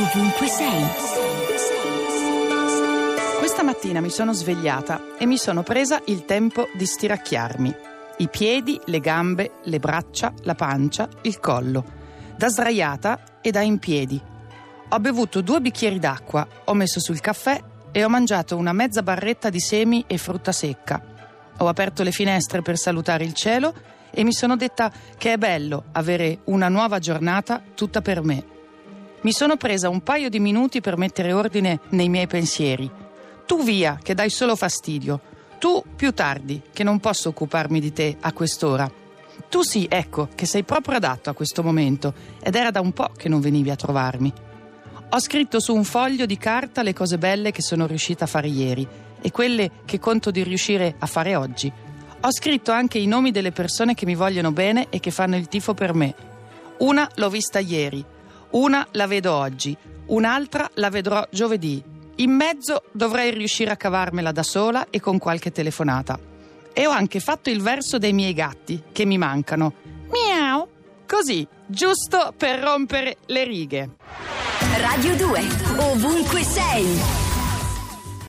ovunque sei. Questa mattina mi sono svegliata e mi sono presa il tempo di stiracchiarmi. I piedi, le gambe, le braccia, la pancia, il collo. Da sdraiata e da in piedi. Ho bevuto due bicchieri d'acqua, ho messo sul caffè e ho mangiato una mezza barretta di semi e frutta secca. Ho aperto le finestre per salutare il cielo e mi sono detta che è bello avere una nuova giornata tutta per me. Mi sono presa un paio di minuti per mettere ordine nei miei pensieri. Tu via, che dai solo fastidio. Tu più tardi, che non posso occuparmi di te a quest'ora. Tu sì, ecco, che sei proprio adatto a questo momento ed era da un po' che non venivi a trovarmi. Ho scritto su un foglio di carta le cose belle che sono riuscita a fare ieri e quelle che conto di riuscire a fare oggi. Ho scritto anche i nomi delle persone che mi vogliono bene e che fanno il tifo per me. Una l'ho vista ieri, una la vedo oggi, un'altra la vedrò giovedì. In mezzo dovrei riuscire a cavarmela da sola e con qualche telefonata. E ho anche fatto il verso dei miei gatti, che mi mancano. Miau! Così, giusto per rompere le righe. Radio 2, ovunque sei.